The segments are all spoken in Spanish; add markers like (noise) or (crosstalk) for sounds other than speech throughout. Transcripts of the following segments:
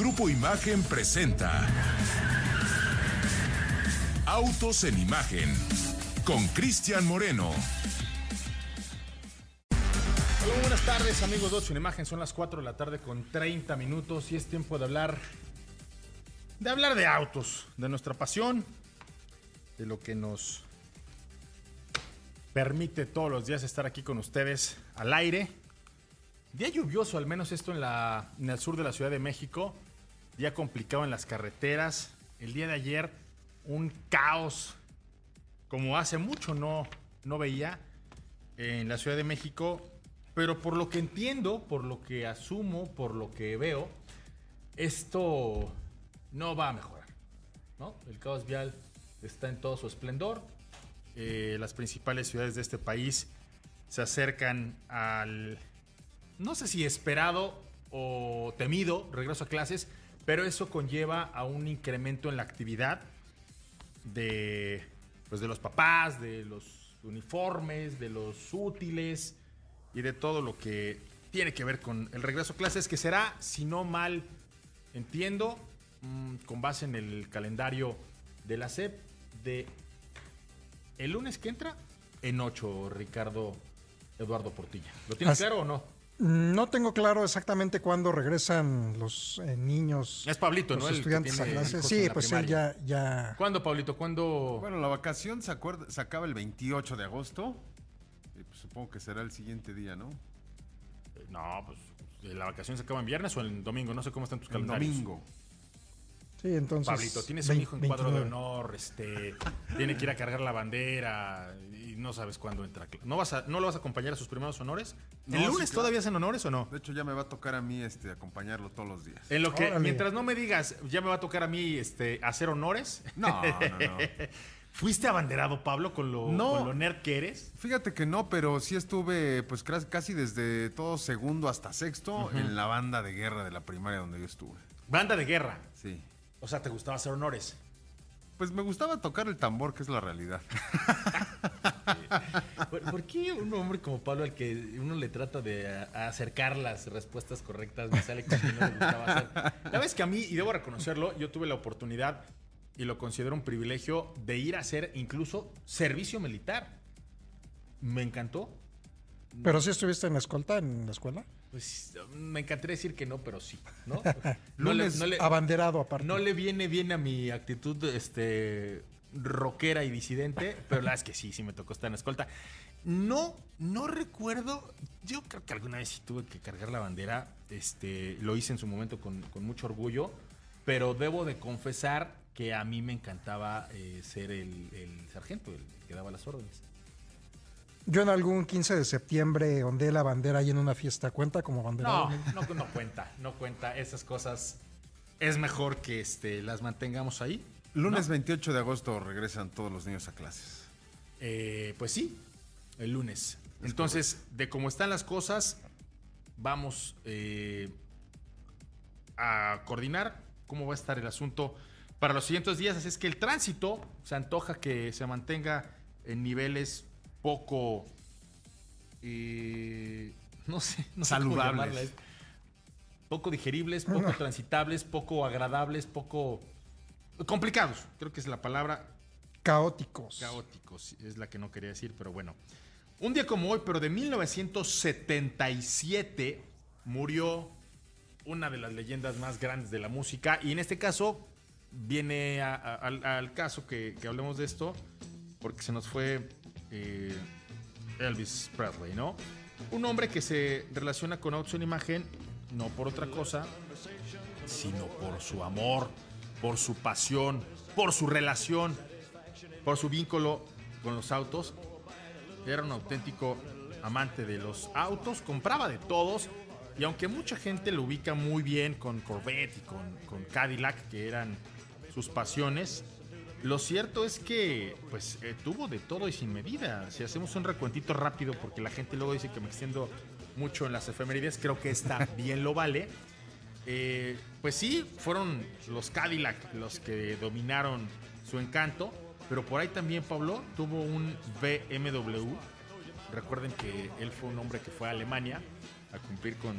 Grupo Imagen presenta Autos en Imagen con Cristian Moreno. Hola, buenas tardes amigos de en Imagen, son las 4 de la tarde con 30 minutos y es tiempo de hablar de hablar de autos, de nuestra pasión, de lo que nos permite todos los días estar aquí con ustedes al aire. Día lluvioso, al menos esto en, la, en el sur de la Ciudad de México. Día complicado en las carreteras. El día de ayer, un caos como hace mucho no, no veía en la Ciudad de México. Pero por lo que entiendo, por lo que asumo, por lo que veo, esto no va a mejorar. ¿no? El caos vial está en todo su esplendor. Eh, las principales ciudades de este país se acercan al, no sé si esperado o temido regreso a clases, pero eso conlleva a un incremento en la actividad de, pues de los papás, de los uniformes, de los útiles y de todo lo que tiene que ver con el regreso a clases, que será, si no mal entiendo, mm, con base en el calendario de la SEP, de el lunes que entra en 8, Ricardo Eduardo Portilla. ¿Lo tienes Así- claro o no? No tengo claro exactamente cuándo regresan los eh, niños, Es Pablito, los ¿no? El que estudiantes a tiene clase. Sí, pues él ya, ya. ¿Cuándo, Pablito? ¿Cuándo? Bueno, la vacación se, acuerda, se acaba el 28 de agosto. Y, pues, supongo que será el siguiente día, ¿no? No, pues la vacación se acaba en viernes o en domingo, no sé cómo están tus El calendarios. domingo. Sí, entonces. Pablito, tienes un hijo en cuadro de 29. honor, este, tiene que ir a cargar la bandera y no sabes cuándo entra. ¿No, vas a, ¿No lo vas a acompañar a sus primeros honores? No, ¿El sí, lunes claro. todavía hacen honores o no? De hecho, ya me va a tocar a mí este, acompañarlo todos los días. En lo que, Órale. mientras no me digas, ya me va a tocar a mí este, hacer honores. No, no, no. (laughs) ¿Fuiste abanderado, Pablo, con lo, No. con lo nerd que eres? Fíjate que no, pero sí estuve pues casi desde todo segundo hasta sexto en la banda de guerra de la primaria donde yo estuve. Banda de guerra. Sí. O sea, ¿te gustaba hacer honores? Pues me gustaba tocar el tambor, que es la realidad. (laughs) ¿Por, qué un hombre como Pablo al que uno le trata de acercar las respuestas correctas me sale como que no le gustaba hacer? La es que a mí, y debo reconocerlo, yo tuve la oportunidad y lo considero un privilegio de ir a hacer incluso servicio militar. Me encantó. Pero sí estuviste en la escolta, en la escuela. Pues me encantaría decir que no, pero sí, ¿no? (laughs) No le, Lunes no le- Abanderado aparte. no le viene bien a mi actitud este rockera y disidente, pero la verdad es que sí, sí me tocó estar en la escolta. No, no recuerdo. Yo creo que alguna vez sí tuve que cargar la bandera. Este, lo hice en su momento con, con mucho orgullo, pero debo de confesar que a mí me encantaba eh, ser el, el sargento, el que daba las órdenes. Yo en algún 15 de septiembre ondeé la bandera ahí en una fiesta. ¿Cuenta como abanderado? No, no, no cuenta, no cuenta. Esas cosas es mejor que este, las mantengamos ahí. Lunes 28 de agosto regresan todos los niños a clases. Eh, pues sí, el lunes. Entonces, de cómo están las cosas, vamos eh, a coordinar cómo va a estar el asunto para los siguientes días. Así es que el tránsito se antoja que se mantenga en niveles poco, eh, no sé, no sé cómo Saludables. eh. poco digeribles, poco transitables, poco agradables, poco complicados. Creo que es la palabra Caóticos. Caóticos, es la que no quería decir, pero bueno. Un día como hoy, pero de 1977, murió una de las leyendas más grandes de la música. Y en este caso, viene a- a- al, al caso que, que hablemos de esto, porque se nos fue eh, Elvis Presley, ¿no? Un hombre que se relaciona con en imagen, no por otra cosa, sino por su amor, por su pasión, por su relación, por su vínculo con los autos. Era un auténtico amante de los autos, compraba de todos Y aunque mucha gente lo ubica muy bien con Corvette y con Cadillac, que eran sus pasiones, lo cierto es que pues eh, tuvo de todo y sin medida. Si hacemos un recuentito rápido, porque la gente luego dice que me extiendo mucho en las efemérides, creo que esta (laughs) bien lo vale. Eh, pues sí, fueron los Cadillac los que dominaron su encanto, pero por ahí también Pablo tuvo un BMW. Recuerden que él fue un hombre que fue a Alemania a cumplir con,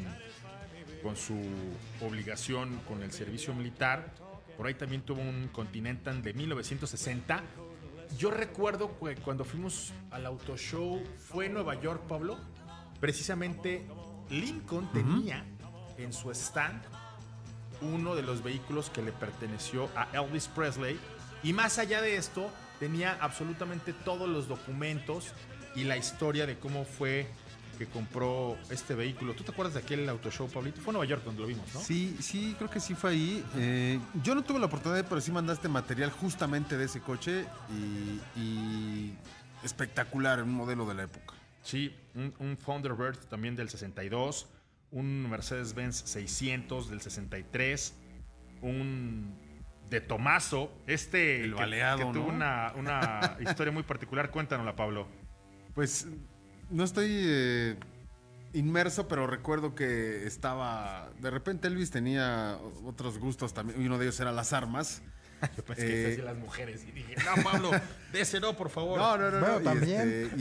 con su obligación con el servicio militar. Por ahí también tuvo un Continental de 1960. Yo recuerdo que cuando fuimos al auto show, fue en Nueva York, Pablo. Precisamente Lincoln tenía en su stand uno de los vehículos que le perteneció a Elvis Presley. Y más allá de esto, tenía absolutamente todos los documentos y la historia de cómo fue que compró este vehículo. ¿Tú te acuerdas de aquel auto show, Pablito? Fue en Nueva York donde lo vimos, ¿no? Sí, sí, creo que sí fue ahí. Eh, yo no tuve la oportunidad, pero sí mandaste material justamente de ese coche y, y espectacular, un modelo de la época. Sí, un, un Thunderbird también del 62, un Mercedes-Benz 600 del 63, un de Tomaso, este El que- baleado, que, tuvo una, una (laughs) historia muy particular. Cuéntanosla, Pablo. Pues no estoy eh, inmerso, pero recuerdo que estaba. De repente Elvis tenía otros gustos también, y uno de ellos era las armas. (laughs) Yo pensé que Eh, decía las mujeres y dije, no, Pablo, de ese no, por favor. No, no, no, Bueno, no. y, también. este,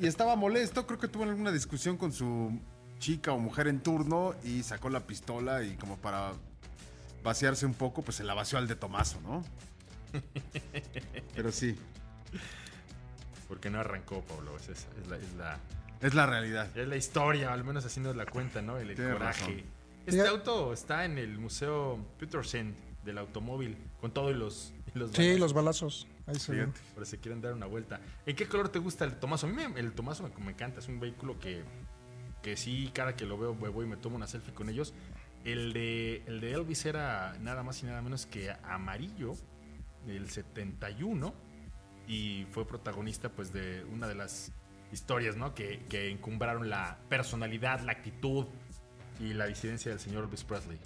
y- y estaba molesto, creo que tuvo alguna discusión con su chica o mujer en turno y sacó la pistola y como para vaciarse un poco, pues se la vació al de Tomaso, ¿no? (laughs) Pero sí, Porque no arrancó, Pablo. Es, es- es la, es, la, es la realidad. es la historia, al menos así nos la cuenta, ¿no? El, el coraje. razón. Este auto está en el Museo Petersen del automóvil, con todo y los, los Sí, los balazos. Ahí se ven. Por si quieren dar una vuelta. ¿En qué color te gusta el Tomaso? A mí me- el Tomaso me, me encanta. Es un vehículo que, que sí, cada que lo veo, me voy y me tomo una selfie con ellos. El de, el de Elvis era nada más y nada menos que amarillo, del 71. Y fue protagonista pues de una de las historias, ¿no? Que, que encumbraron la personalidad, la actitud y la disidencia del señor Elvis Presley.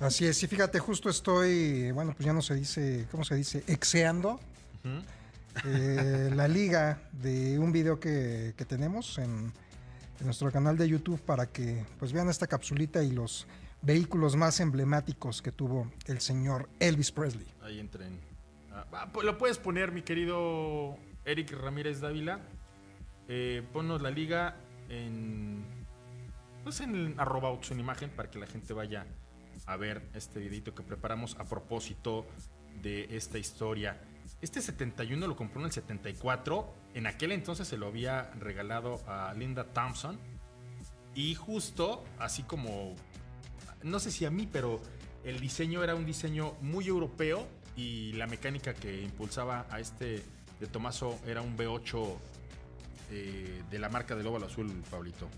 Así es, y fíjate, justo estoy, bueno, pues ya no se dice, ¿cómo se dice? Exeando eh, la liga de un video que, que tenemos en, en nuestro canal de YouTube para que pues vean esta capsulita y los vehículos más emblemáticos que tuvo el señor Elvis Presley. Ahí entren. Ah, lo puedes poner, mi querido Eric Ramírez Dávila. Eh, ponnos la liga en. Pues en el arroba en imagen para que la gente vaya a ver este videito que preparamos a propósito de esta historia. Este 71 lo compró en el 74. En aquel entonces se lo había regalado a Linda Thompson. Y justo, así como no sé si a mí, pero el diseño era un diseño muy europeo y la mecánica que impulsaba a este de Tomaso era un V8 eh, de la marca del óvalo azul, Pablito.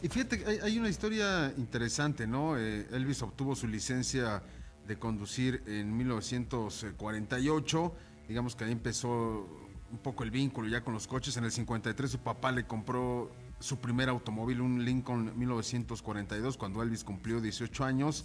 Y fíjate, hay, hay una historia interesante, ¿no? Eh, Elvis obtuvo su licencia de conducir en 1948. Digamos que ahí empezó un poco el vínculo ya con los coches. En el 53 su papá le compró su primer automóvil, un Lincoln 1942, cuando Elvis cumplió 18 años.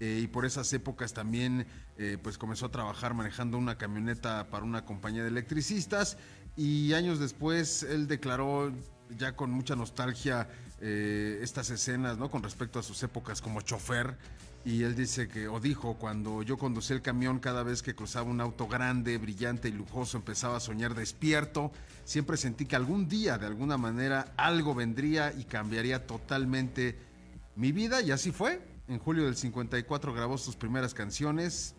Eh, y por esas épocas también eh, pues comenzó a trabajar manejando una camioneta para una compañía de electricistas y años después él declaró ya con mucha nostalgia eh, estas escenas no con respecto a sus épocas como chofer y él dice que o dijo cuando yo conducía el camión cada vez que cruzaba un auto grande brillante y lujoso empezaba a soñar despierto siempre sentí que algún día de alguna manera algo vendría y cambiaría totalmente mi vida y así fue. En julio del 54 grabó sus primeras canciones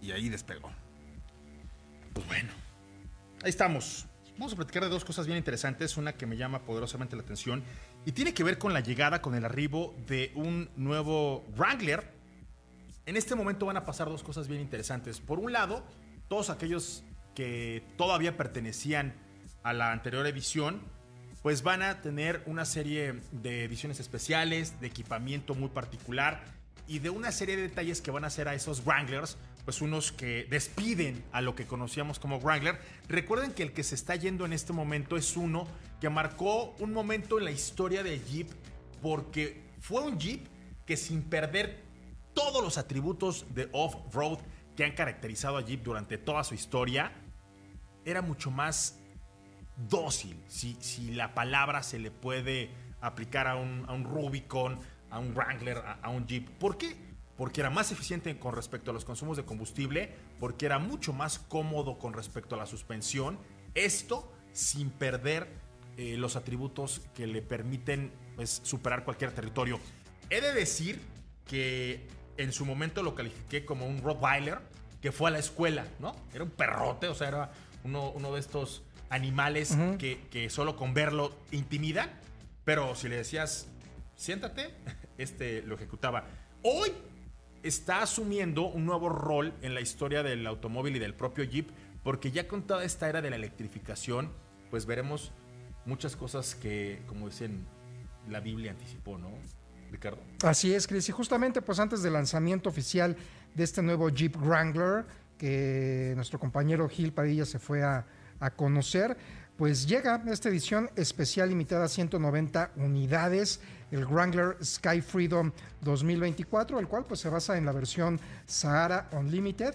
y ahí despegó. Pues bueno, ahí estamos. Vamos a platicar de dos cosas bien interesantes. Una que me llama poderosamente la atención y tiene que ver con la llegada, con el arribo de un nuevo Wrangler. En este momento van a pasar dos cosas bien interesantes. Por un lado, todos aquellos que todavía pertenecían a la anterior edición, pues van a tener una serie de ediciones especiales, de equipamiento muy particular y de una serie de detalles que van a hacer a esos Wranglers, pues unos que despiden a lo que conocíamos como Wrangler. Recuerden que el que se está yendo en este momento es uno que marcó un momento en la historia del Jeep porque fue un Jeep que sin perder todos los atributos de off-road que han caracterizado a Jeep durante toda su historia, era mucho más dócil, si, si la palabra se le puede aplicar a un, a un Rubicon, a un Wrangler, a, un Jeep. ¿Por qué? Porque era más eficiente con respecto a los consumos de combustible, porque era mucho más cómodo con respecto a la suspensión. Esto sin perder eh, los atributos que le permiten pues, superar cualquier territorio. He de decir que en su momento lo califiqué como un Rottweiler que fue a la escuela, ¿no? Era un perrote, o sea, era uno, uno de estos animales que, que solo con verlo intimidan, pero si le decías, siéntate, (laughs) este lo ejecutaba. Hoy está asumiendo un nuevo rol en la historia del automóvil y del propio Jeep, porque ya con toda esta era de la electrificación, pues veremos muchas cosas que, como dicen, la Biblia anticipó, ¿no? Ricardo. Así es, Chris. Y justamente pues antes del lanzamiento oficial de este nuevo Jeep Wrangler, que nuestro compañero Gil Padilla se fue a, a conocer, pues llega esta edición especial limitada a 190 unidades, el Wrangler Sky Freedom 2024, el cual pues se basa en la versión Sahara Unlimited.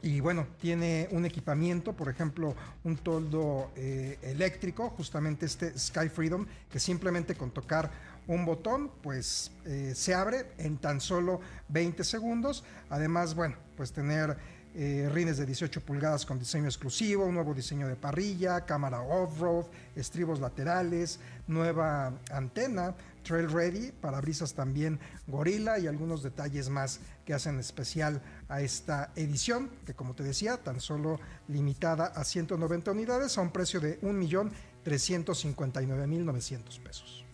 Y bueno, tiene un equipamiento, por ejemplo, un toldo eh, eléctrico, justamente este Sky Freedom, que simplemente con tocar un botón, pues eh, se abre en tan solo 20 segundos. Además, bueno, pues tener eh, rines de 18 pulgadas con diseño exclusivo, un nuevo diseño de parrilla, cámara off-road, estribos laterales, nueva antena, trail ready, parabrisas también gorila y algunos detalles más que hacen especial a esta edición, que como te decía, tan solo limitada a 190 unidades a un precio de 1.359.900 pesos.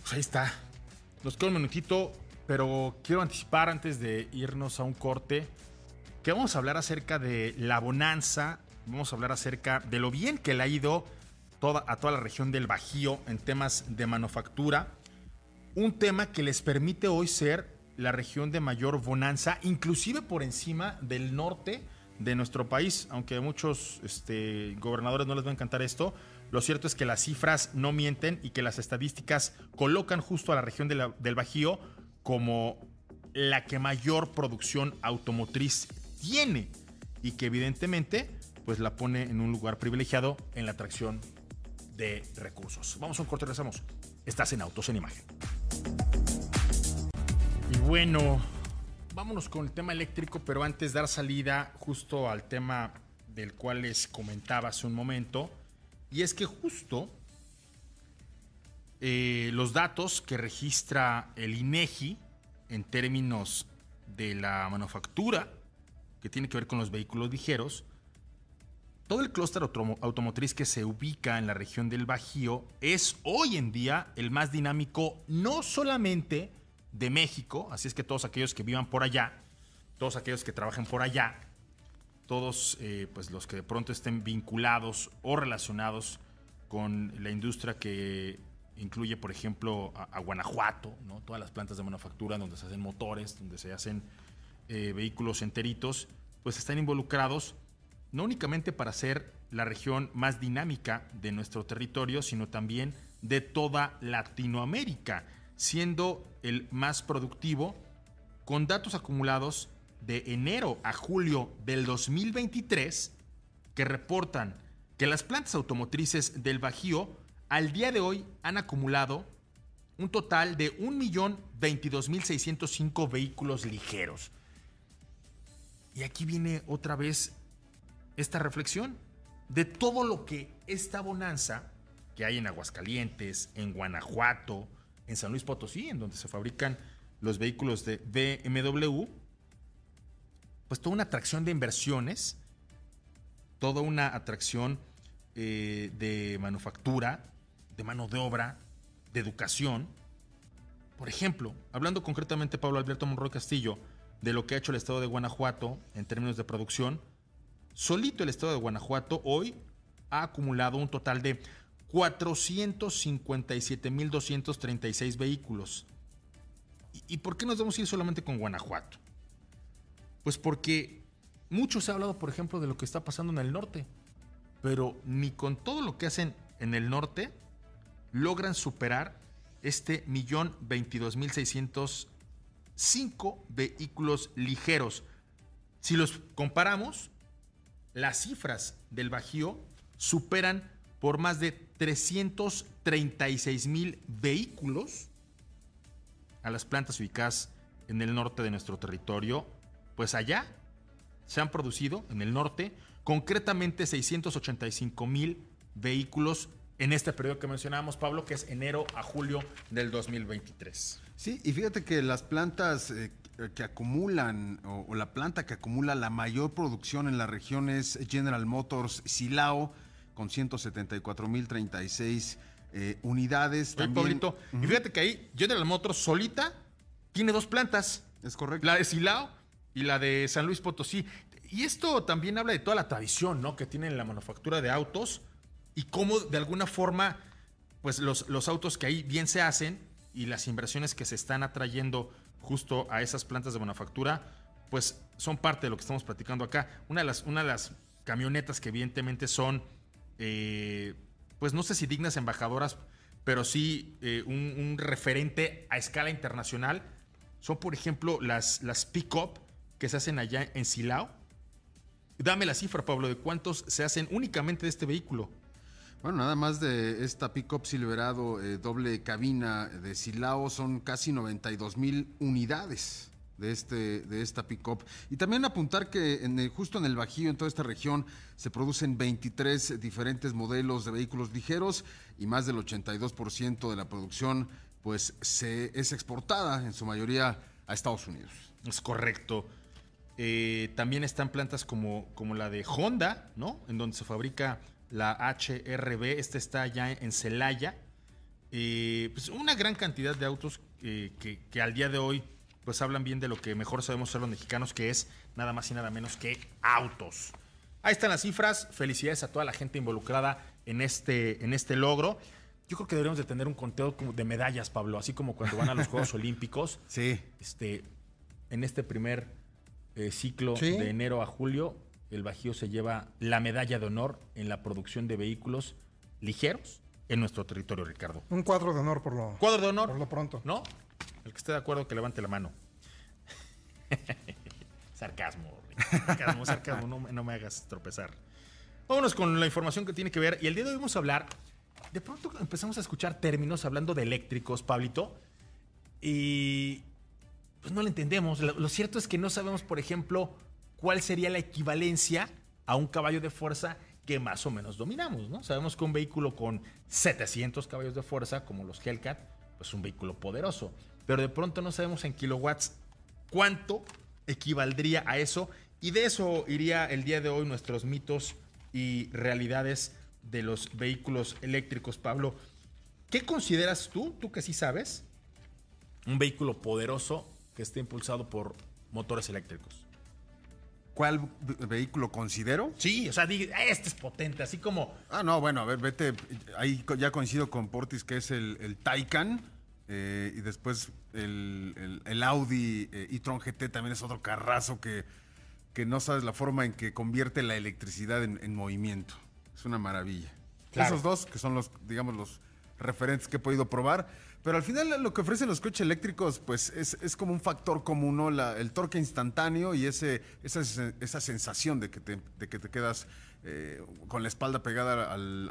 Pues ahí está. Nos queda un minutito, pero quiero anticipar antes de irnos a un corte que vamos a hablar acerca de la bonanza, vamos a hablar acerca de lo bien que le ha ido toda, a toda la región del Bajío en temas de manufactura. Un tema que les permite hoy ser la región de mayor bonanza, inclusive por encima del norte de nuestro país, aunque a muchos este, gobernadores no les va a encantar esto, lo cierto es que las cifras no mienten y que las estadísticas colocan justo a la región del Bajío como la que mayor producción automotriz tiene y que evidentemente pues la pone en un lugar privilegiado en la atracción de recursos. Vamos a un corte, regresamos. Estás en Autos en Imagen. Y bueno, vámonos con el tema eléctrico, pero antes dar salida justo al tema del cual les comentaba hace un momento, y es que justo eh, los datos que registra el INEGI en términos de la manufactura, que tiene que ver con los vehículos ligeros, todo el clúster automotriz que se ubica en la región del Bajío es hoy en día el más dinámico, no solamente de México, así es que todos aquellos que vivan por allá, todos aquellos que trabajen por allá, todos eh, pues los que de pronto estén vinculados o relacionados con la industria que incluye, por ejemplo, a, a Guanajuato, ¿no? todas las plantas de manufactura donde se hacen motores, donde se hacen eh, vehículos enteritos, pues están involucrados no únicamente para ser la región más dinámica de nuestro territorio, sino también de toda Latinoamérica, siendo el más productivo con datos acumulados de enero a julio del 2023 que reportan que las plantas automotrices del Bajío al día de hoy han acumulado un total de 1.022.605 vehículos ligeros. Y aquí viene otra vez esta reflexión de todo lo que esta bonanza que hay en Aguascalientes, en Guanajuato, en San Luis Potosí, en donde se fabrican los vehículos de BMW, pues toda una atracción de inversiones, toda una atracción eh, de manufactura, de mano de obra, de educación. Por ejemplo, hablando concretamente Pablo Alberto Monroy Castillo de lo que ha hecho el estado de Guanajuato en términos de producción, solito el estado de Guanajuato hoy ha acumulado un total de 457.236 vehículos. ¿Y por qué nos vamos a ir solamente con Guanajuato? Pues porque mucho se ha hablado, por ejemplo, de lo que está pasando en el norte, pero ni con todo lo que hacen en el norte logran superar este millón veintidós mil seiscientos cinco vehículos ligeros. Si los comparamos, las cifras del Bajío superan por más de 336 mil vehículos a las plantas ubicadas en el norte de nuestro territorio. Pues allá se han producido, en el norte, concretamente 685 mil vehículos en este periodo que mencionábamos, Pablo, que es enero a julio del 2023. Sí, y fíjate que las plantas eh, que acumulan, o, o la planta que acumula la mayor producción en la región es General Motors Silao, con 174.036 eh, unidades. Oye, Pablito, y fíjate que ahí General Motors solita tiene dos plantas. Es correcto. La de Silao y la de San Luis Potosí. Y esto también habla de toda la tradición, ¿no? Que tienen la manufactura de autos y cómo de alguna forma, pues los, los autos que ahí bien se hacen y las inversiones que se están atrayendo justo a esas plantas de manufactura, pues son parte de lo que estamos platicando acá. Una de las, una de las camionetas que evidentemente son, eh, pues no sé si dignas embajadoras, pero sí eh, un, referente a escala internacional, son por ejemplo las, las pick-up que se hacen allá en Silao. Dame la cifra, Pablo, de cuántos se hacen únicamente de este vehículo. Bueno, nada más de esta Pickup Silverado eh, doble cabina de Silao son casi 92 mil unidades de, este, de esta Pickup. Y también apuntar que en justo en el Bajío, en toda esta región, se producen 23 diferentes modelos de vehículos ligeros y más del 82% de la producción pues se, es exportada en su mayoría a Estados Unidos. Es correcto. Eh, también están plantas como, como la de Honda, ¿no? En donde se fabrica la HRB. Esta está ya en Celaya. Eh, pues una gran cantidad de autos eh, que, que al día de hoy pues hablan bien de lo que mejor sabemos ser los mexicanos, que es nada más y nada menos que autos. Ahí están las cifras. Felicidades a toda la gente involucrada en este, en este logro. Yo creo que deberíamos de tener un conteo como de medallas, Pablo, así como cuando van a los (laughs) Juegos Olímpicos Sí. este, en este primer eh, ciclo Sí. de enero a julio, el Bajío se lleva la medalla de honor en la producción de vehículos ligeros en nuestro territorio, Ricardo. Un cuadro de honor por lo, Cuadro de honor. por lo pronto. ¿No? El que esté de acuerdo que levante la mano. (laughs) sarcasmo, Ricardo. sarcasmo, sarcasmo, no, me- no me hagas tropezar. Vámonos con la información que tiene que ver. Y el día de hoy vamos a hablar. De pronto empezamos a escuchar términos hablando de eléctricos, Pablito. Y pues no lo entendemos. Lo, lo cierto es que no sabemos, por ejemplo, cuál sería la equivalencia a un caballo de fuerza que más o menos dominamos, ¿no? Sabemos que un vehículo con 700 caballos de fuerza, como los Hellcat, pues es un vehículo poderoso. Pero de pronto no sabemos en kilowatts cuánto equivaldría a eso. Y de eso iría el día de hoy nuestros mitos y realidades de los vehículos eléctricos. Pablo, ¿qué consideras tú, tú que sí sabes, un vehículo poderoso que esté impulsado por motores eléctricos? ¿Cuál ve- vehículo considero? Sí, o sea, diga, este es potente, así como Ah, no, bueno, a ver, vete. Ahí ya coincido con Portis, que es el, el Taycan. eh, y después el, el- el Audi eh, e-tron GT también es otro carrazo que, que no sabes la forma en que convierte la electricidad en, en movimiento. Es una maravilla. Claro. Esos dos, que son los, digamos, los referentes que he podido probar. Pero al final lo que ofrecen los coches eléctricos, pues es, es como un factor común, ¿no? La- el torque instantáneo y ese, esa, esa sensación de que te, de que te quedas eh, con la espalda pegada al-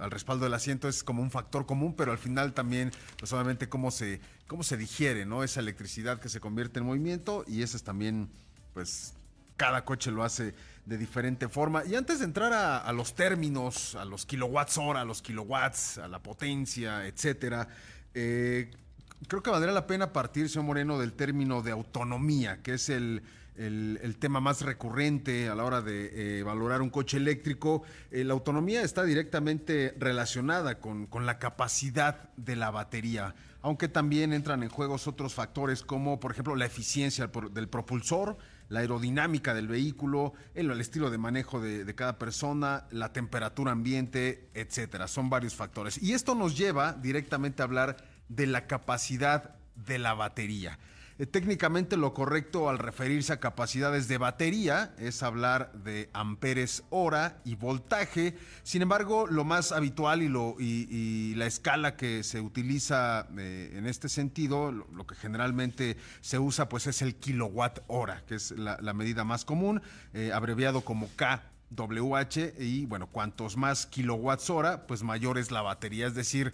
al respaldo del asiento es como un factor común, pero al final también, pues obviamente cómo se, cómo se digiere, ¿no? Esa electricidad que se convierte en movimiento y eso es también, pues, cada coche lo hace de diferente forma. Y antes de entrar a, a los términos, a los kilowatts hora, a los kilowatts, a la potencia, etcétera, eh, creo que valdría la pena partir, señor Moreno, del término de autonomía, que es el, el- tema más recurrente a la hora de eh, valorar un coche eléctrico. Eh, la autonomía está directamente relacionada con, con la capacidad de la batería, aunque también entran en juegos otros factores como, por ejemplo, la eficiencia del propulsor, la aerodinámica del vehículo, el, estilo de manejo de, de cada persona, la temperatura ambiente, etcétera. Son varios factores. Y esto nos lleva directamente a hablar de la capacidad de la batería. Eh, técnicamente lo correcto al referirse a capacidades de batería es hablar de amperes hora y voltaje. Sin embargo, lo más habitual y, la escala que se utiliza eh, en este sentido, lo, que generalmente se usa, pues es el kilowatt hora, que es la, medida más común, eh, abreviado como K WH y bueno, cuantos más kilowatts hora, pues mayor es la batería. Es decir,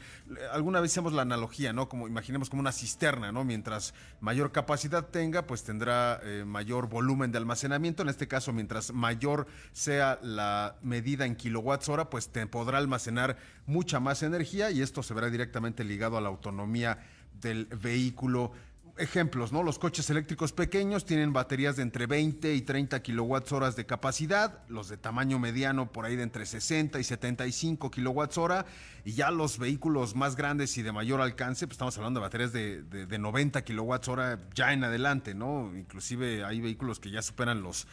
alguna vez hicimos la analogía, ¿no? Como imaginemos como una cisterna, ¿no? Mientras mayor capacidad tenga, pues tendrá eh, mayor volumen de almacenamiento. En este caso, mientras mayor sea la medida en kilowatts hora, pues te podrá almacenar mucha más energía y esto se verá directamente ligado a la autonomía del vehículo ejemplos, ¿no? Los coches eléctricos pequeños tienen baterías de entre 20 y 30 kilowatts horas de capacidad, los de tamaño mediano por ahí de entre 60 y 75 kilowatts hora, y ya los vehículos más grandes y de mayor alcance, pues estamos hablando de baterías de, de, 90 kilowatts hora ya en adelante, ¿no? Inclusive hay vehículos que ya superan los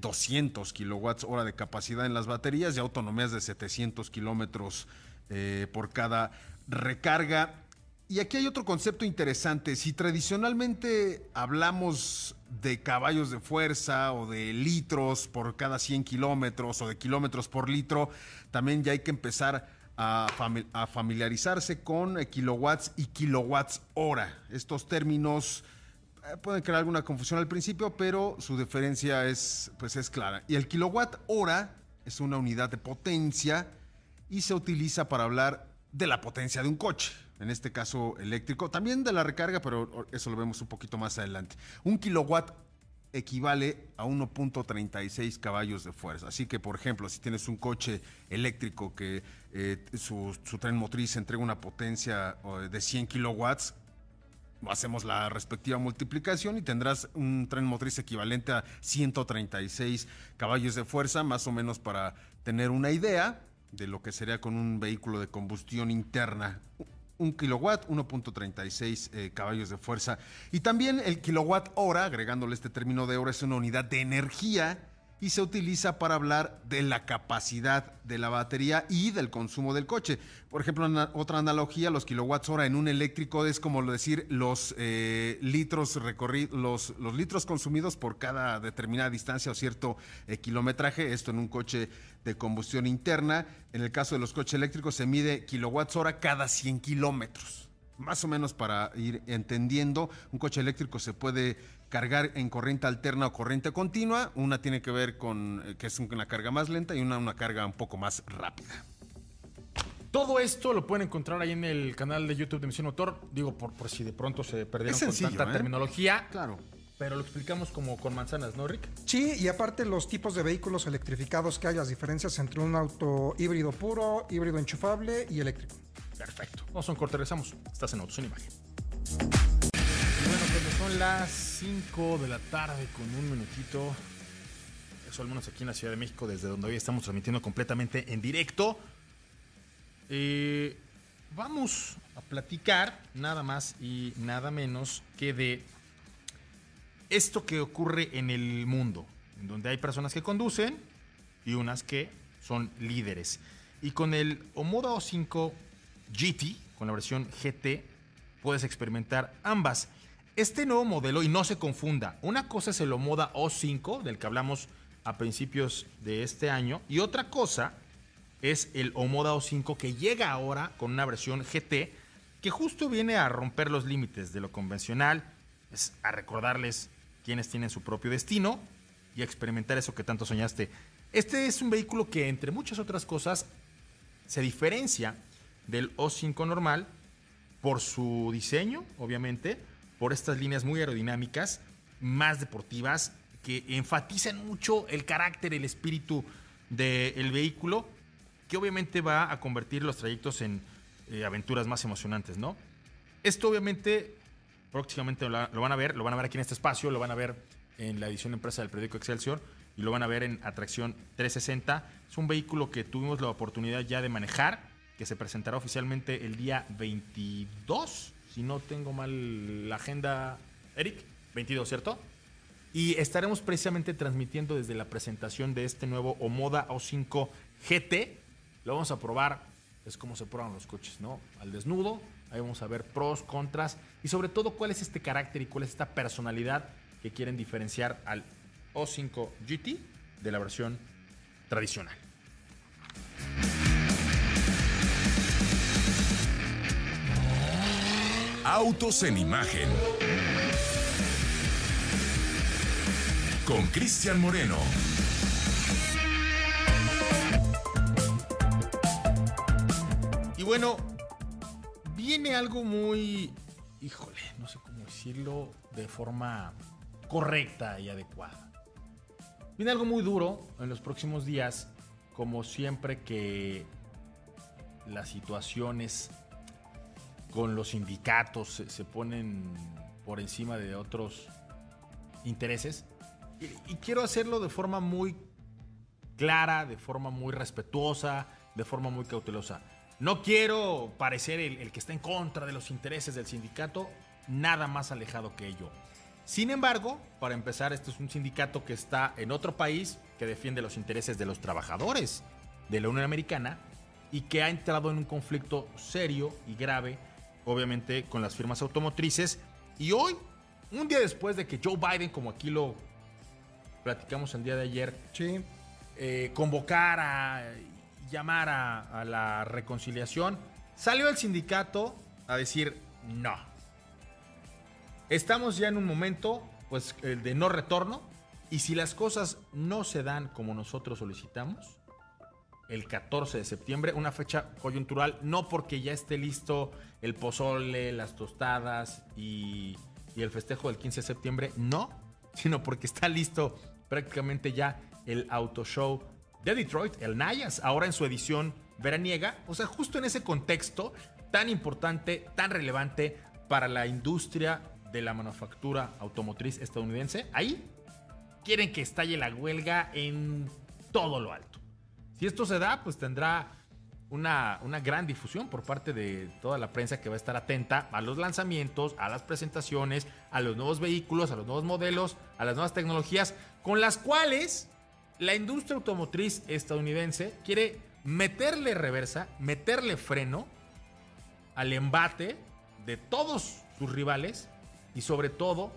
200 eh, kilowatts hora de capacidad en las baterías y autonomías de 700 kilómetros eh, por cada recarga y aquí hay otro concepto interesante. Si tradicionalmente hablamos de caballos de fuerza o de litros por cada 100 kilómetros o de kilómetros por litro, también ya hay que empezar a, familiarizarse con kilowatts y kilowatts hora. Estos términos eh, pueden crear alguna confusión al principio, pero su diferencia es, pues es clara. Y el kilowatt hora es una unidad de potencia y se utiliza para hablar de la potencia de un coche en este caso eléctrico, también de la recarga, pero eso lo vemos un poquito más adelante. Un kilowatt equivale a 1.36 caballos de fuerza. Así que, por ejemplo, si tienes un coche eléctrico que eh, su, tren motriz entrega una potencia de 100 kilowatts, hacemos la respectiva multiplicación y tendrás un tren motriz equivalente a 136 caballos de fuerza, más o menos para tener una idea de lo que sería con un vehículo de combustión interna un kilowatt, 1.36 eh, caballos de fuerza. Y también el kilowatt hora, agregándole este término de hora, es una unidad de energía y se utiliza para hablar de la capacidad de la batería y del consumo del coche. Por ejemplo, otra analogía, los kilowatts hora en un eléctrico es como decir los eh, litros recorridos, los, litros consumidos por cada determinada distancia o cierto eh, kilometraje. Esto en un coche de combustión interna. En el caso de los coches eléctricos se mide kilowatts hora cada 100 kilómetros. Más o menos para ir entendiendo, un coche eléctrico se puede cargar en corriente alterna o corriente continua. Una tiene que ver con eh, que es una carga más lenta y una una carga un poco más rápida. Todo esto lo pueden encontrar ahí en el canal de YouTube de Misión Motor. Digo, por, por si de pronto se perdieron con tanta ¿eh? terminología. Claro. Pero lo explicamos como con manzanas, ¿no, Rick? Sí, y aparte los tipos de vehículos electrificados que hay, las diferencias entre un auto híbrido puro, híbrido enchufable y eléctrico. Perfecto. A un corte, regresamos. Estás en Autos en Imagen. Bueno, pues son las 5 de la tarde con un minutito. Eso al menos aquí en la Ciudad de México, desde donde hoy estamos transmitiendo completamente en directo. Eh, vamos a platicar nada más y nada menos que de esto que ocurre en el mundo, en donde hay personas que conducen y unas que son líderes. Y con el Omoda O5 GT, con la versión GT, puedes experimentar ambas. Este nuevo modelo, y no se confunda, una cosa es el Omoda O5, del que hablamos a principios de este año, y otra cosa es el Omoda O5 que llega ahora con una versión GT que justo viene a romper los límites de lo convencional, es a recordarles quienes tienen su propio destino y a experimentar eso que tanto soñaste. Este es un vehículo que entre muchas otras cosas se diferencia del O5 normal por su diseño, obviamente, por estas líneas muy aerodinámicas, más deportivas, que enfatizan mucho el carácter, el espíritu del vehículo, que obviamente va a convertir los trayectos en eh, aventuras más emocionantes, ¿no? Esto obviamente próximamente lo, van a ver, lo van a ver aquí en este espacio, lo van a ver en la edición de empresa del periódico Excelsior y lo van a ver en Atracción 360. Es un vehículo que tuvimos la oportunidad ya de manejar, que se presentará oficialmente el día 22 si no tengo mal la agenda, Eric, 22, ¿cierto? Y estaremos precisamente transmitiendo desde la presentación de este nuevo Omoda O5 GT. Lo vamos a probar, es como se prueban los coches, ¿no? Al desnudo, Ahí vamos a ver pros, contras y sobre todo cuál es este carácter y cuál es esta personalidad que quieren diferenciar al O5 GT de la versión tradicional. Autos en imagen. Con Cristian Moreno. Y bueno, viene algo muy, híjole, no sé cómo decirlo de forma correcta y adecuada. Viene algo muy duro en los próximos días, como siempre que las situaciones con los sindicatos se, ponen por encima de otros intereses. Y, y quiero hacerlo de forma muy clara, de forma muy respetuosa, de forma muy cautelosa. No quiero parecer el, el, que está en contra de los intereses del sindicato, nada más alejado que ello. Sin embargo, para empezar, este es un sindicato que está en otro país, que defiende los intereses de los trabajadores de la Unión Americana y que ha entrado en un conflicto serio y grave, obviamente, con las firmas automotrices. Y hoy, un día después de que Joe Biden, como aquí lo platicamos el día de ayer, Sí. eh, convocara, llamar a, a la reconciliación, salió el sindicato a decir no. Estamos ya en un momento, pues, el de no retorno, y si las cosas no se dan como nosotros solicitamos, el 14 de septiembre, una fecha coyuntural, no porque ya esté listo el pozole, las tostadas y, el festejo del 15 de septiembre, no, sino porque está listo prácticamente ya el auto show de Detroit, el Nayas, ahora en su edición veraniega, o sea, justo en ese contexto tan importante, tan relevante para la industria de la manufactura automotriz estadounidense, ahí quieren que estalle la huelga en todo lo alto. Si esto se da, pues tendrá una, una, gran difusión por parte de toda la prensa que va a estar atenta a los lanzamientos, a las presentaciones, a los nuevos vehículos, a los nuevos modelos, a las nuevas tecnologías, con las cuales la industria automotriz estadounidense quiere meterle reversa, meterle freno al embate de todos sus rivales y sobre todo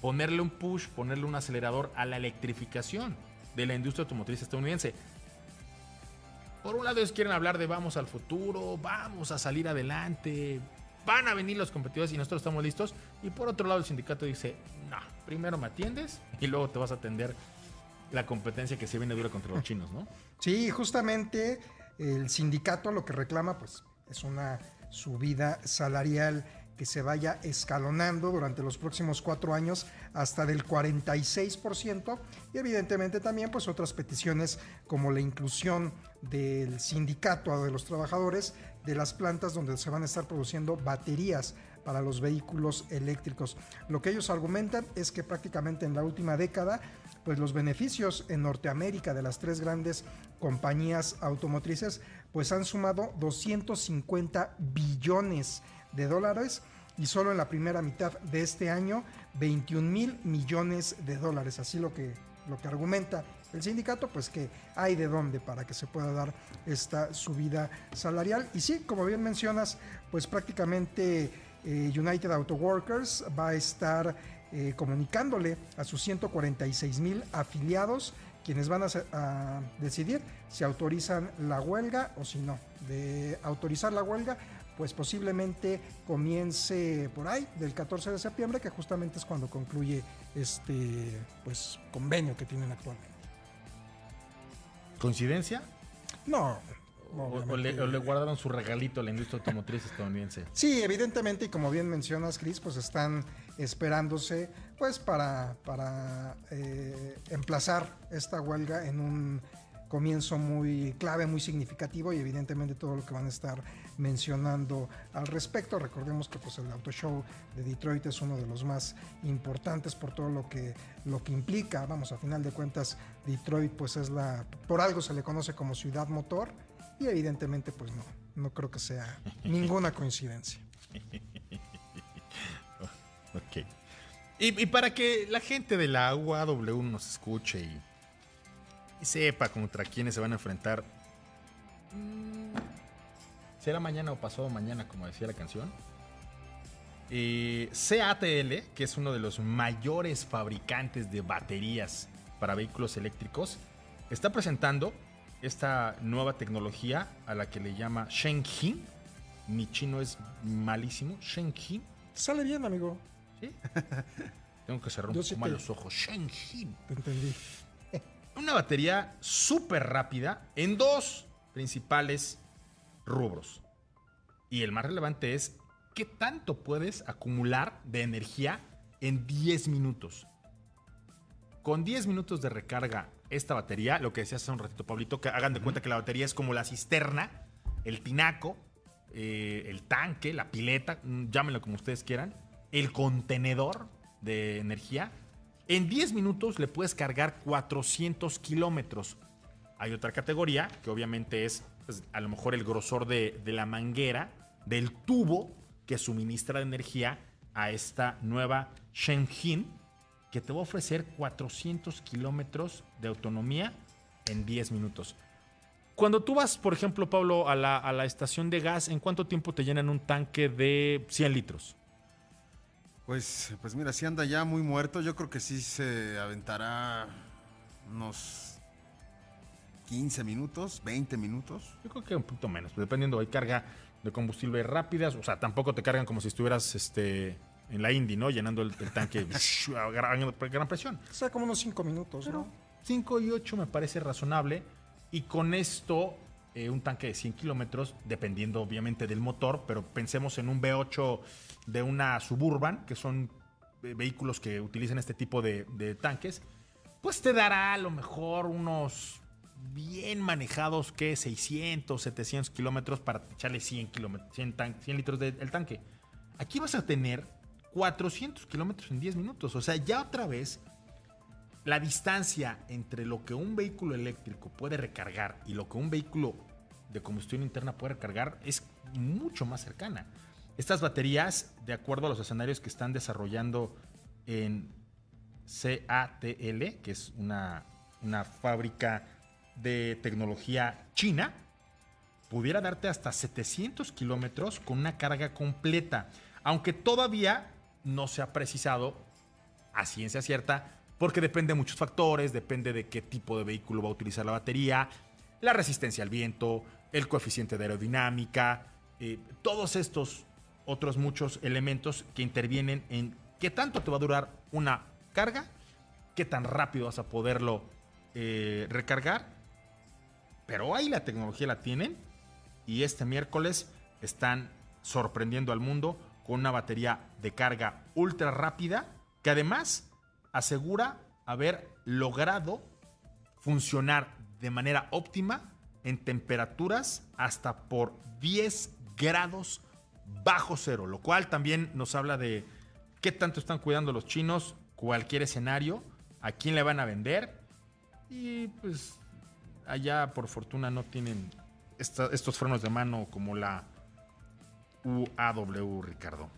ponerle un push, ponerle un acelerador a la electrificación de la industria automotriz estadounidense. Por un lado ellos quieren hablar de vamos al futuro, vamos a salir adelante, van a venir los competidores y nosotros estamos listos. Y por otro lado el sindicato dice, no, primero me atiendes y luego te vas a atender la competencia que se viene dura contra los chinos, ¿no? (laughs) Sí, justamente el sindicato lo que reclama pues es una subida salarial que se vaya escalonando durante los próximos cuatro años hasta del 46% y evidentemente también pues otras peticiones como la inclusión del sindicato de los trabajadores de las plantas donde se van a estar produciendo baterías para los vehículos eléctricos. Lo que ellos argumentan es que prácticamente en la última década pues los beneficios en Norteamérica de las tres grandes compañías automotrices pues han sumado 250 billones de dólares y solo en la primera mitad de este año 21 mil millones de dólares. Así lo que, lo que argumenta el sindicato, pues que hay de dónde para que se pueda dar esta subida salarial. Y sí, como bien mencionas, pues prácticamente eh, United Auto Workers va a estar eh, comunicándole a sus 146 mil afiliados quienes van a, a, decidir si autorizan la huelga o si no. De autorizar la huelga, pues posiblemente comience por ahí del 14 de septiembre, que justamente es cuando concluye este pues convenio que tienen actualmente. ¿Coincidencia? No. O, o, le, o, le, guardaron su regalito a la industria automotriz estadounidense. Sí, evidentemente, y como bien mencionas, Chris, pues están esperándose pues para, para eh, emplazar esta huelga en un comienzo muy clave, muy significativo y evidentemente todo lo que van a estar mencionando al respecto. Recordemos que pues el Auto Show de Detroit es uno de los más importantes por todo lo que lo que implica. Vamos, a final de cuentas Detroit pues es la por algo se le conoce como ciudad motor y evidentemente pues no, no creo que sea ninguna coincidencia. (laughs) ok. Y, y, para que la gente de la UAW nos escuche y, y sepa contra quiénes se van a enfrentar, será mañana o pasado mañana, como decía la canción. Eh, CATL, que es uno de los mayores fabricantes de baterías para vehículos eléctricos, está presentando esta nueva tecnología a la que le llama Shenhe. Mi chino es malísimo. Shenhe. Sale bien, amigo. ¿Sí? (laughs) Tengo que cerrar un Yo poco sí más los ojos. Shenhe. Te entendí. Una batería súper rápida en dos principales rubros. Y el más relevante es qué tanto puedes acumular de energía en 10 minutos. Con 10 minutos de recarga esta batería, lo que decías hace un ratito, Pablito, que hagan de cuenta que la batería es como la cisterna, el tinaco, eh, el tanque, la pileta, mm, llámenlo como ustedes quieran, el contenedor de energía. En 10 minutos le puedes cargar 400 kilómetros. Hay otra categoría que obviamente es pues, a lo mejor el grosor de, la manguera, del tubo que suministra energía a esta nueva Shenhe, que te va a ofrecer 400 kilómetros de autonomía en 10 minutos. Cuando tú vas, por ejemplo, Pablo, a la, a la estación de gas, ¿en cuánto tiempo te llenan un tanque de 100 litros? Pues, pues mira, si anda ya muy muerto, yo creo que sí se aventará unos 15 minutos, 20 minutos. Yo creo que un poquito menos, dependiendo. Hay carga de combustible rápidas, o sea, tampoco te cargan como si estuvieras este, en la Indy, ¿no? Llenando el, el tanque (laughs) a gran, gran presión. O sea, como unos cinco minutos, Pero ¿no? 5 y 8 me parece razonable. Y con esto, eh, un tanque de 100 kilómetros, dependiendo obviamente del motor, pero pensemos en un V8 de una Suburban, que son eh, vehículos que utilizan este tipo de, de tanques, pues te dará a lo mejor unos bien manejados, que 600, 700 kilómetros para echarle 100, kilómetros, 100, tan- 100 litros del tanque. Aquí vas a tener 400 kilómetros en 10 minutos. O sea, ya otra vez la distancia entre lo que un vehículo eléctrico puede recargar y lo que un vehículo de combustión interna puede recargar es mucho más cercana. Estas baterías, de acuerdo a los escenarios que están desarrollando en CATL, que es una, una fábrica de tecnología china, pudiera darte hasta 700 kilómetros con una carga completa, aunque todavía no se ha precisado a ciencia cierta, porque depende de muchos factores, depende de qué tipo de vehículo va a utilizar la batería, la resistencia al viento, el coeficiente de aerodinámica, eh, todos estos otros muchos elementos que intervienen en qué tanto te va a durar una carga, qué tan rápido vas a poderlo eh, recargar, pero ahí la tecnología la tienen y este miércoles están sorprendiendo al mundo con una batería de carga ultra rápida que además asegura haber logrado funcionar de manera óptima en temperaturas hasta por 10 grados bajo cero, lo cual también nos habla de qué tanto están cuidando los chinos cualquier escenario, a quién le van a vender y pues allá por fortuna no tienen estos frenos de mano como la UAW, Ricardo.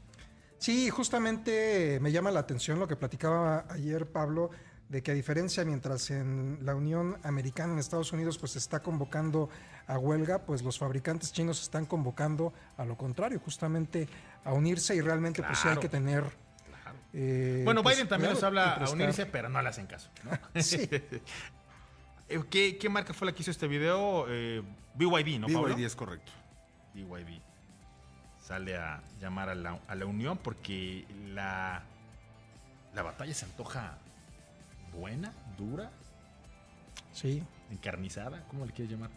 Sí, justamente me llama la atención lo que platicaba ayer Pablo, de que a diferencia mientras en la Unión Americana en Estados Unidos pues se está convocando a huelga, pues los fabricantes chinos están convocando a lo contrario, justamente a unirse y realmente pues sí hay Claro. que tener... eh, Bueno, pues, Biden también nos habla a unirse, pero no le hacen caso. ¿no? (laughs) Sí. (laughs) Eh, ¿Qué, qué marca fue la que hizo este video? Eh, BYD, ¿no, Pablo? BYD es correcto. BYD sale a llamar a la, a la unión porque la, la batalla se antoja buena, dura, Sí, encarnizada, ¿cómo le quieres llamar?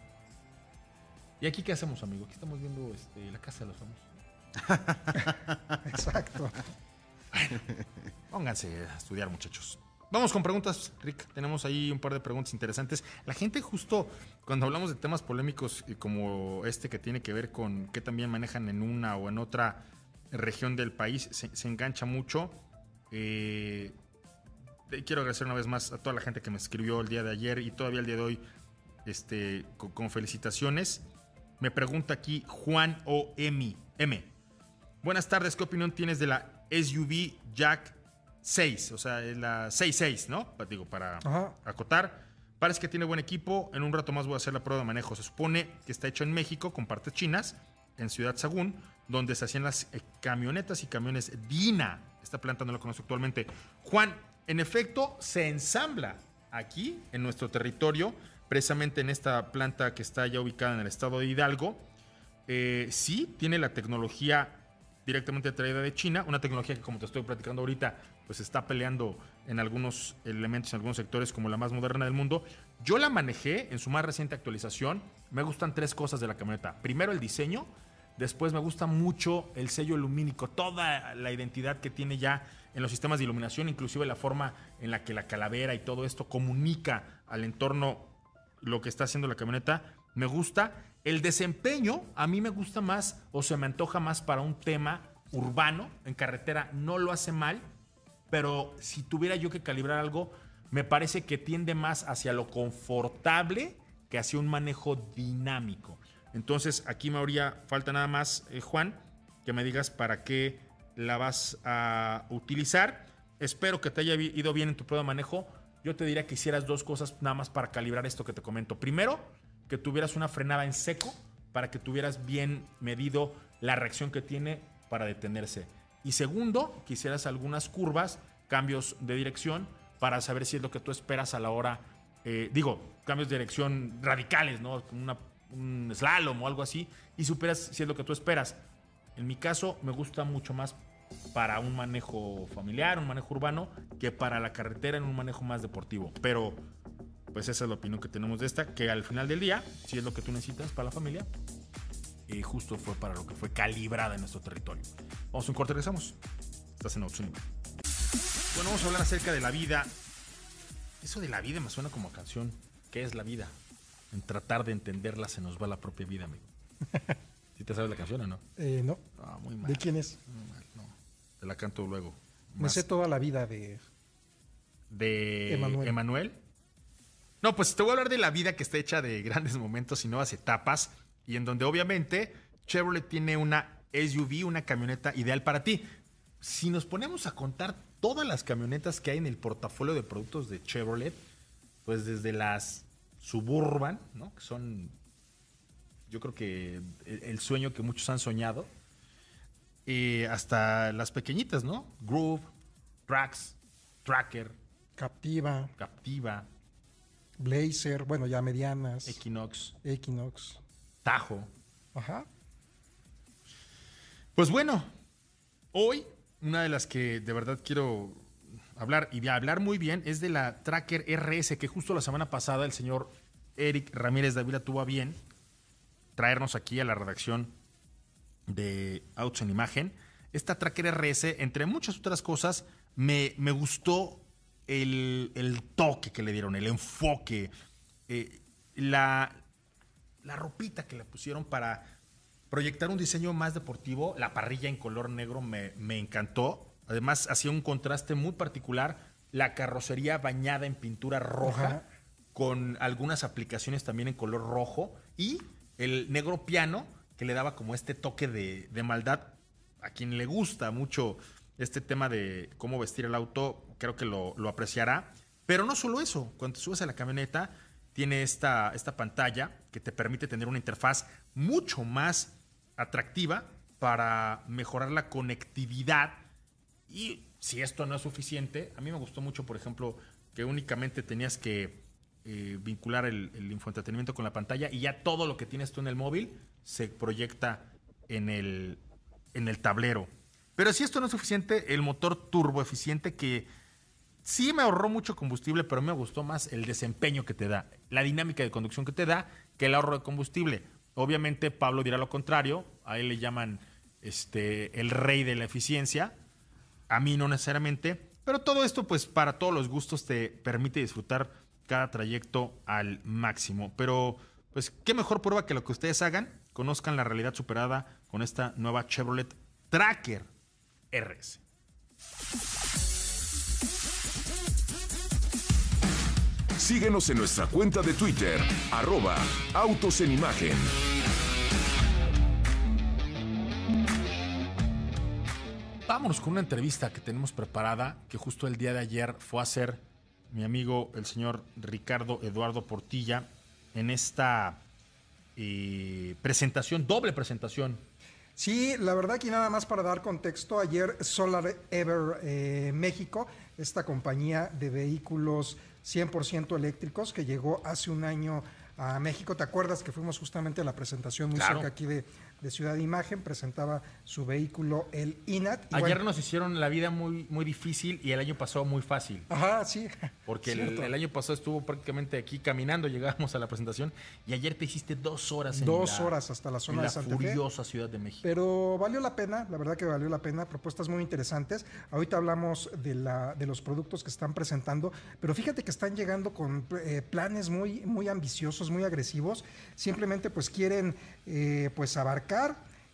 ¿Y aquí qué hacemos, amigo? Aquí estamos viendo este, la casa de los famosos. (laughs) exacto. Pónganse a estudiar, muchachos. Vamos con preguntas, Rick. Tenemos ahí un par de preguntas interesantes. La gente justo cuando hablamos de temas polémicos como este que tiene que ver con qué también manejan en una o en otra región del país, se, se engancha mucho. Eh, quiero agradecer una vez más a toda la gente que me escribió el día de ayer y todavía el día de hoy este, con, con felicitaciones. Me pregunta aquí Juan O. M. M. Buenas tardes, ¿qué opinión tienes de la SUV Jack 6? O sea, la 66, ¿no? Digo, para Ajá. acotar. Parece que tiene buen equipo. En un rato más voy a hacer la prueba de manejo. Se supone que está hecho en México con partes chinas. en Ciudad Sagún, donde se hacían las eh, camionetas y camiones Dina. Esta planta no la conozco actualmente. Juan, en efecto, se ensambla aquí, en nuestro territorio, precisamente en esta planta que está ya ubicada en el estado de Hidalgo. Eh, sí, tiene la tecnología directamente traída de China, una tecnología que como te estoy platicando ahorita, pues está peleando en algunos elementos, en algunos sectores como la más moderna del mundo. Yo la manejé en su más reciente actualización. Me gustan tres cosas de la camioneta. Primero el diseño, después me gusta mucho el sello lumínico, toda la identidad que tiene ya en los sistemas de iluminación, inclusive la forma en la que la calavera y todo esto comunica al entorno lo que está haciendo la camioneta. Me gusta. El desempeño a mí me gusta más o se me antoja más para un tema urbano. En carretera no lo hace mal, pero si tuviera yo que calibrar algo, me parece que tiende más hacia lo confortable que hacia un manejo dinámico. Entonces aquí me habría falta nada más, eh, Juan, que me digas para qué la vas a utilizar. Espero que te haya ido bien en tu prueba de manejo. Yo te diría que hicieras dos cosas nada más para calibrar esto que te comento. Primero, que tuvieras una frenada en seco para que tuvieras bien medido la reacción que tiene para detenerse. Y segundo, que hicieras algunas curvas, cambios de dirección para saber si es lo que tú esperas a la hora, eh, digo, cambios de dirección radicales, ¿no? Un slalom o algo así, y superas si es lo que tú esperas. En mi caso, me gusta mucho más para un manejo familiar, un manejo urbano, que para la carretera en un manejo más deportivo. Pero pues esa es la opinión que tenemos de esta, que al final del día, si es lo que tú necesitas para la familia, eh, justo fue para lo que fue calibrada en nuestro territorio. Vamos a un corte, regresamos. Estás en Opción Bueno, vamos a hablar acerca de la vida. Eso de la vida me suena como canción. ¿Qué es la vida? En tratar de entenderla se nos va la propia vida, amigo. (laughs) ¿Sí te sabes la canción o no? Eh, no. Ah, muy mal. ¿De quién es? Muy mal, no. Te la canto luego. Me Más sé toda la vida de... de Emanuel. Emanuel. No, pues te voy a hablar de la vida que está hecha de grandes momentos y nuevas etapas y en donde obviamente Chevrolet tiene una SUV, una camioneta ideal para ti. Si nos ponemos a contar todas las camionetas que hay en el portafolio de productos de Chevrolet, pues desde las Suburban, ¿no? Que son, yo creo que el, el sueño que muchos han soñado, eh, hasta las pequeñitas, ¿no? Groove, Trax, Tracker, Captiva, Captiva, Blazer, bueno, ya medianas, Equinox, Equinox. Tajo. Ajá. Pues bueno, hoy una de las que de verdad quiero hablar y de hablar muy bien es de la Tracker RS que justo la semana pasada el señor Eric Ramírez Davila tuvo a bien traernos aquí a la redacción de Autos en Imagen. Esta Tracker RS, entre muchas otras cosas, me, me gustó el, el toque que le dieron, el enfoque, eh, la, la ropita que le pusieron para proyectar un diseño más deportivo. La parrilla en color negro me, me encantó. Además, hacía un contraste muy particular. La carrocería bañada en pintura roja, Ajá. con algunas aplicaciones también en color rojo. Y el negro piano, que le daba como este toque de, de maldad. A quien le gusta mucho este tema de cómo vestir el auto, creo que lo, lo apreciará. Pero no solo eso, cuando te subes a la camioneta, tiene esta, esta pantalla que te permite tener una interfaz mucho más atractiva para mejorar la conectividad. Y si esto no es suficiente, a mí me gustó mucho, por ejemplo, que únicamente tenías que eh, vincular el, el infoentretenimiento con la pantalla y ya todo lo que tienes tú en el móvil se proyecta en el, en el tablero. Pero si esto no es suficiente, el motor turbo eficiente que sí me ahorró mucho combustible, pero me gustó más el desempeño que te da, la dinámica de conducción que te da, que el ahorro de combustible. Obviamente Pablo dirá lo contrario, a él le llaman este, el rey de la eficiencia, a mí no necesariamente, pero todo esto pues para todos los gustos te permite disfrutar cada trayecto al máximo. Pero pues qué mejor prueba que lo que ustedes hagan, conozcan la realidad superada con esta nueva Chevrolet Tracker RS. Síguenos en nuestra cuenta de Twitter, arroba Autos en Imagen. Vámonos con una entrevista que tenemos preparada, que justo el día de ayer fue a hacer mi amigo el señor Ricardo Eduardo Portilla en esta eh, presentación, doble presentación. Sí, la verdad que nada más para dar contexto, ayer Solar Ever eh, México, esta compañía de vehículos 100% eléctricos que llegó hace un año a México. ¿Te acuerdas que fuimos justamente a la presentación muy Claro. cerca aquí de, de Ciudad Imagen? Presentaba su vehículo, el INAT. Ayer bueno, nos hicieron la vida muy, muy difícil y el año pasado muy fácil. Ajá, sí. Porque el, el año pasado estuvo prácticamente aquí caminando, llegábamos a la presentación y ayer te hiciste dos horas en Dos la- horas hasta la zona en de la Santa Fe. furiosa Ciudad de México. Pero valió la pena, la verdad que valió la pena, propuestas muy interesantes. Ahorita hablamos de, la, de los productos que están presentando, pero fíjate que están llegando con eh, planes muy, muy ambiciosos, muy agresivos. Simplemente pues quieren eh, pues abarcar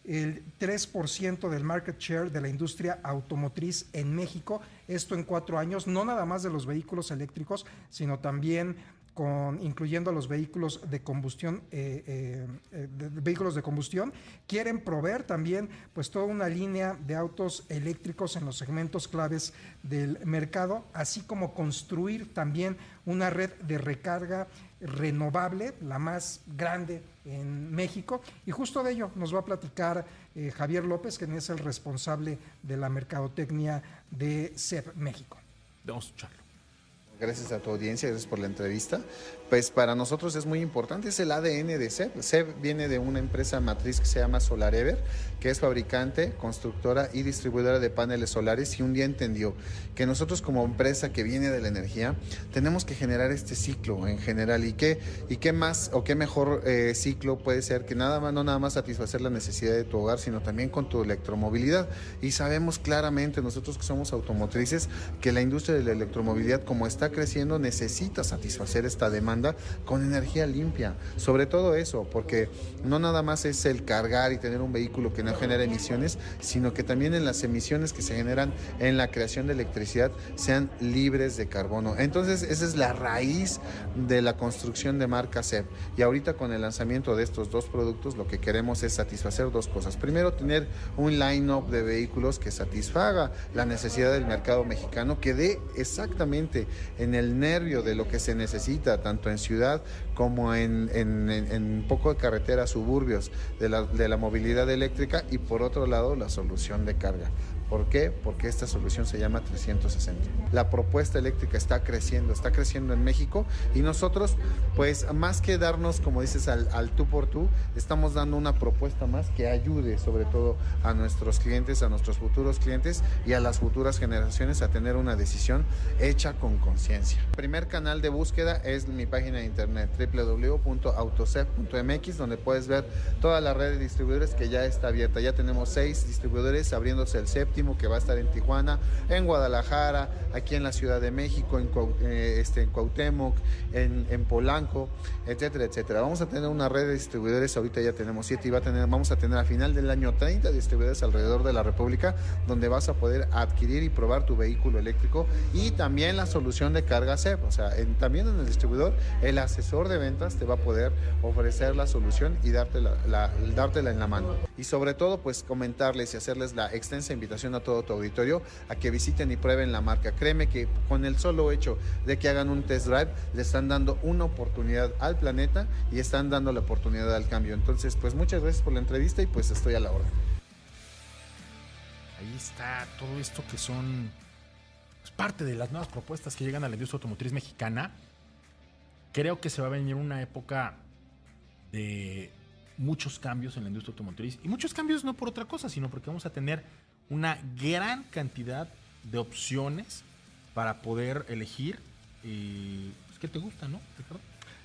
el 3% del market share de la industria automotriz en México, esto en cuatro años, no nada más de los vehículos eléctricos, sino también con, incluyendo a los vehículos de combustión, eh, eh, eh, vehículos de combustión, quieren proveer también pues toda una línea de autos eléctricos en los segmentos claves del mercado, así como construir también una red de recarga renovable, la más grande en México. Y justo de ello nos va a platicar Javier López, quien es el responsable de la mercadotecnia de CEP México. Vamos a escucharlo. Gracias a tu audiencia, gracias por la entrevista. Pues para nosotros es muy importante, es el ADN de SEB. SEB viene de una empresa matriz que se llama SolarEver, que es fabricante, constructora y distribuidora de paneles solares y un día entendió que nosotros como empresa que viene de la energía tenemos que generar este ciclo en general y qué, y qué más o qué mejor eh, ciclo puede ser que nada más, no nada más satisfacer la necesidad de tu hogar, sino también con tu electromovilidad. Y sabemos claramente nosotros que somos automotrices que la industria de la electromovilidad como está creciendo necesita satisfacer esta demanda con energía limpia. Sobre todo eso, porque no nada más es el cargar y tener un vehículo que no genera emisiones, sino que también en las emisiones que se generan en la creación de electricidad sean libres de carbono. Entonces, esa es la raíz de la construcción de marca CEP. Y ahorita con el lanzamiento de estos dos productos, lo que queremos es satisfacer dos cosas. Primero, tener un line-up de vehículos que satisfaga la necesidad del mercado mexicano, que dé exactamente en el nervio de lo que se necesita, tanto en ciudad como en, en- en- poco de carretera, suburbios de la, de la movilidad eléctrica y por otro lado la solución de carga. ¿Por qué? Porque esta solución se llama 360. La propuesta eléctrica está creciendo, está creciendo en México y nosotros, pues más que darnos, como dices, al, al tú por tú, estamos dando una propuesta más que ayude sobre todo a nuestros clientes, a nuestros futuros clientes y a las futuras generaciones a tener una decisión hecha con conciencia. Primer canal de búsqueda es mi página de internet www.autosef.mx donde puedes ver toda la red de distribuidores que ya está abierta. Ya tenemos seis distribuidores abriéndose el séptimo que va a estar en Tijuana, en Guadalajara, aquí en la Ciudad de México, en, Cuau- eh, este, en Cuauhtémoc, en, Polanco, etcétera, etcétera. Vamos a tener una red de distribuidores, ahorita ya tenemos siete y va a tener, vamos a tener a final del año 30 distribuidores alrededor de la República donde vas a poder adquirir y probar tu vehículo eléctrico y también la solución de carga CEP. O sea, también en el distribuidor el asesor de ventas te va a poder ofrecer la solución y dártela, la, dártela en la mano. Y sobre todo, pues comentarles y hacerles la extensa invitación a todo tu auditorio a que visiten y prueben la marca. Créeme que con el solo hecho de que hagan un test drive, le están dando una oportunidad al planeta y están dando la oportunidad al cambio. Entonces, pues muchas gracias por la entrevista y pues estoy a la orden. Ahí está todo esto que son es parte de las nuevas propuestas que llegan a la industria automotriz mexicana. Creo que se va a venir una época de muchos cambios en la industria automotriz. Y muchos cambios no por otra cosa, sino porque vamos a tener una gran cantidad de opciones para poder elegir y pues, te gusta, ¿no?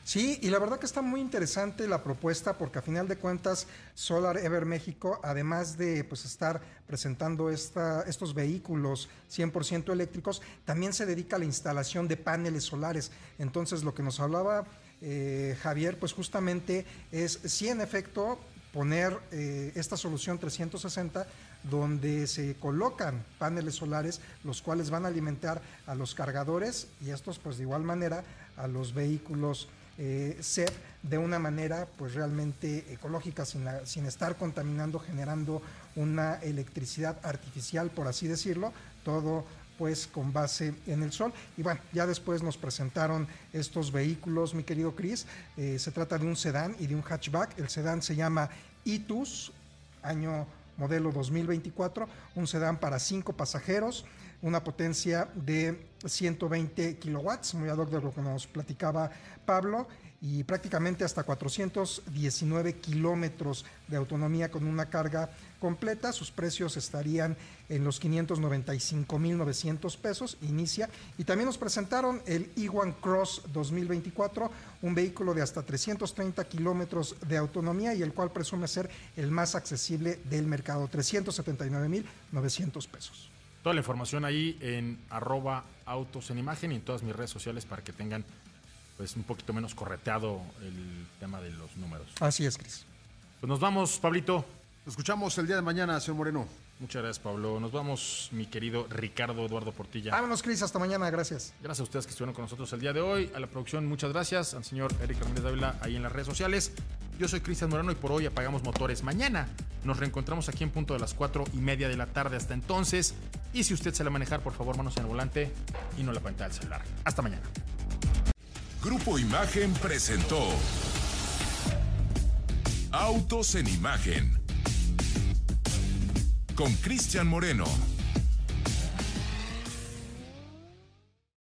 Sí, y la verdad que está muy interesante la propuesta porque a final de cuentas Solar Ever México, además de pues estar presentando esta, estos vehículos 100% eléctricos, también se dedica a la instalación de paneles solares. Entonces lo que nos hablaba eh, Javier, pues justamente es si en efecto poner eh, esta solución 360 donde se colocan paneles solares los cuales van a alimentar a los cargadores y estos pues de igual manera a los vehículos eh, CEP de una manera pues realmente ecológica sin, sin estar contaminando generando una electricidad artificial por así decirlo todo pues con base en el sol. Y bueno, ya después nos presentaron estos vehículos, mi querido Chris. Eh, se trata de un sedán y de un hatchback. El sedán se llama Itus, año modelo 2024, un sedán para cinco pasajeros, una potencia de 120 kilowatts, muy ad hoc de lo que nos platicaba Pablo, y prácticamente hasta 419 kilómetros de autonomía con una carga completa. Sus precios estarían en los 595.900 pesos, inicia. Y también nos presentaron el E1 Cross 2024, un vehículo de hasta 330 kilómetros de autonomía y el cual presume ser el más accesible del mercado, 379.900 pesos. Toda la información ahí en arroba autos en imagen y en todas mis redes sociales para que tengan pues un poquito menos correteado el tema de los números. Así es, Cris. Pues nos vamos, Pablito. Nos escuchamos el día de mañana, señor Moreno. Muchas gracias, Pablo. Nos vamos, mi querido Ricardo Eduardo Portilla. Vámonos, Cris. Hasta mañana. Gracias. Gracias a ustedes que estuvieron con nosotros el día de hoy. A la producción, muchas gracias. Al señor Eric Ramírez Dávila ahí en las redes sociales. Yo soy Cristian Moreno y por hoy apagamos motores. Mañana nos reencontramos aquí en punto de las cuatro y media de la tarde. Hasta entonces. Y si usted se la manejar, por favor, manos en el volante y no la cuenta del celular. Hasta mañana. Grupo Imagen presentó Autos en Imagen con Cristian Moreno.